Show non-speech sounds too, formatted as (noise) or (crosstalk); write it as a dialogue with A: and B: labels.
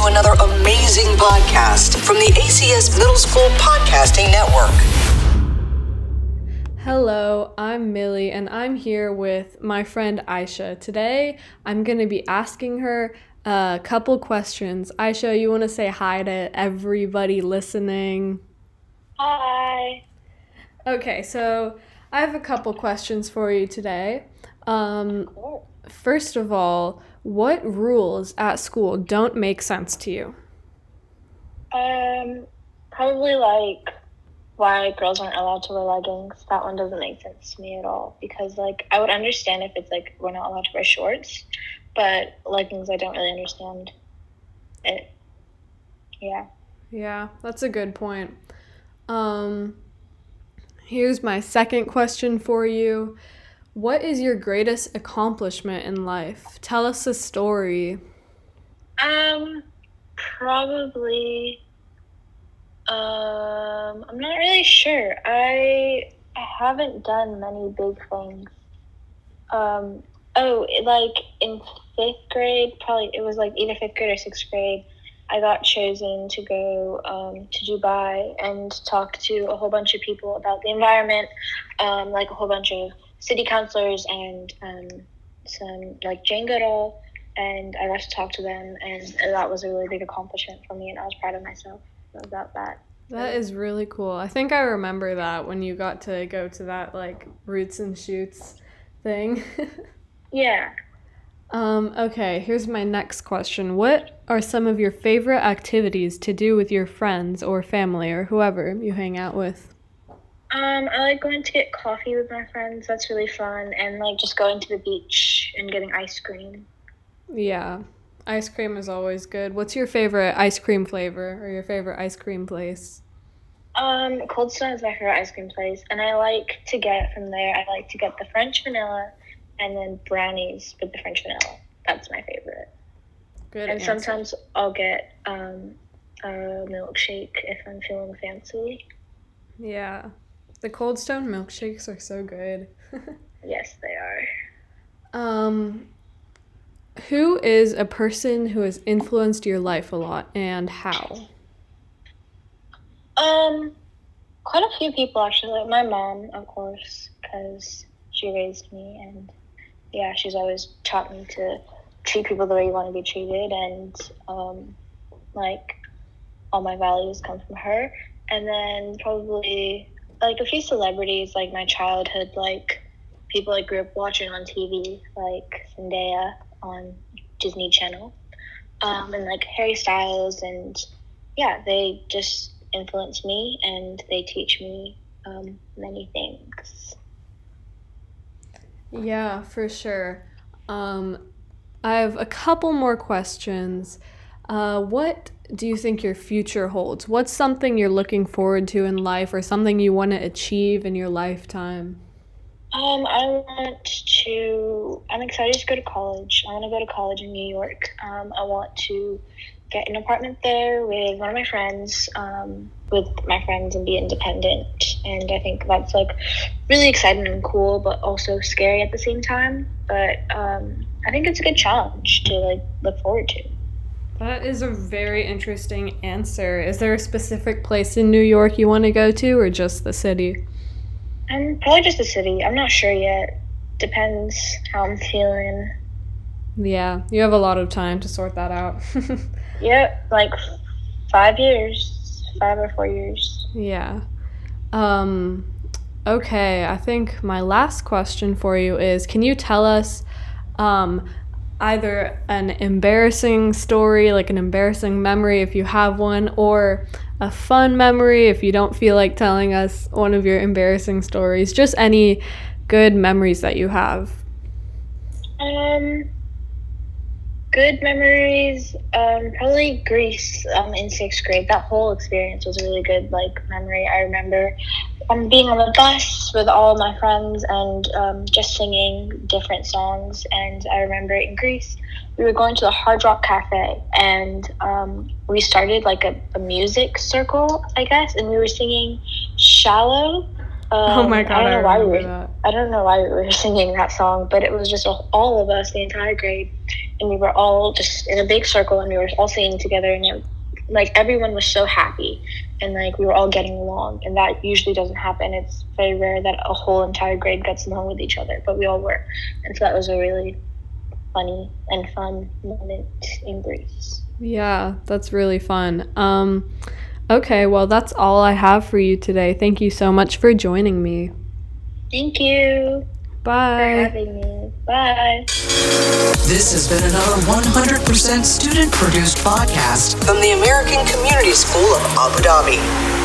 A: to another amazing podcast from the ACS Middle School Podcasting Network.
B: Hello, I'm Millie, and I'm here with my friend Aisha. Today, I'm going to be asking her a couple questions. Aisha, you want to say hi to everybody listening?
C: Hi.
B: Okay, so I have a couple questions for you today. Um, first of all, what rules at school don't make sense to you?
C: Um, probably like why girls aren't allowed to wear leggings. That one doesn't make sense to me at all because like I would understand if it's like we're not allowed to wear shorts, but leggings I don't really understand it. Yeah.
B: Yeah, that's a good point. Um, here's my second question for you. What is your greatest accomplishment in life? Tell us a story.
C: Um, probably. Um, I'm not really sure. I I haven't done many big things. Um, oh, like in fifth grade, probably it was like either fifth grade or sixth grade. I got chosen to go um, to Dubai and talk to a whole bunch of people about the environment, um, like a whole bunch of city councilors and um, some like Jane Goodall, and I got to talk to them, and that was a really big accomplishment for me, and I was proud of myself about that.
B: That is really cool. I think I remember that when you got to go to that like roots and shoots thing. (laughs)
C: yeah.
B: Um, okay, here's my next question. What are some of your favorite activities to do with your friends or family or whoever you hang out with?
C: Um, I like going to get coffee with my friends. That's really fun. And like just going to the beach and getting ice cream.
B: Yeah. Ice cream is always good. What's your favorite ice cream flavor or your favorite ice cream place?
C: Um, Cold Stone is my favorite ice cream place, and I like to get from there. I like to get the French vanilla, and then brownies with the French vanilla. That's my favorite.
B: Good.
C: and
B: answer.
C: sometimes I'll get um, a milkshake if I'm feeling fancy.
B: Yeah. The Cold Stone milkshakes are so good. (laughs)
C: Yes, they are.
B: um who is a person who has influenced your life a lot and how?
C: Um, quite a few people actually. Like my mom, of course, because she raised me, and yeah, she's always taught me to treat people the way you want to be treated, and um, like all my values come from her. And then probably like a few celebrities, like my childhood, like people I grew up watching on TV, like Zendaya on Disney Channel, um, and like Harry Styles, and yeah, they just influence me and they teach me um, many things.
B: Yeah, for sure. Um, I have a couple more questions. Uh, what do you think your future holds? What's something you're looking forward to in life or something you want to achieve in your lifetime?
C: Um, I want to. I'm excited to go to college. I want to go to college in New York. Um, I want to get an apartment there with one of my friends, um, with my friends, and be independent. And I think that's like really exciting and cool, but also scary at the same time. But um, I think it's a good challenge to like look forward to.
B: That is a very interesting answer. Is there a specific place in New York you want to go to or just the city?
C: And probably just the city. I'm not sure yet. Depends how I'm feeling.
B: Yeah, you have a lot of time to sort that out. (laughs)
C: Yep, like five years, five or four years.
B: Yeah. Um, okay, I think my last question for you is can you tell us um, either an embarrassing story, like an embarrassing memory if you have one, or a fun memory if you don't feel like telling us one of your embarrassing stories? Just any good memories that you have.
C: Um, good memories. Um, probably Greece. Um, in sixth grade, that whole experience was a really good like memory. I remember um, being on the bus with all my friends and um, just singing different songs. And I remember in Greece, we were going to the Hard Rock Cafe, and um, we started like a, a music circle, I guess, and we were singing "Shallow."
B: Oh my
C: Um,
B: god, I,
C: I don't know why we were.
B: that.
C: I don't know why we were (laughs) singing that song, but it was just all of us, the entire grade, and we were all just in a big circle, and we were all singing together, and it, like everyone was so happy, and like we were all getting along, and that usually doesn't happen. It's very rare that a whole entire grade gets along with each other, but we all were, and so that was a really funny and fun moment in Greece.
B: Yeah, that's really fun. Um, okay, well, that's all I have for you today. Thank you so much for joining me.
C: Thank you for
B: Bye.
C: having me. Bye.
A: This has been another 100% student produced podcast from the American Community School of Abu Dhabi.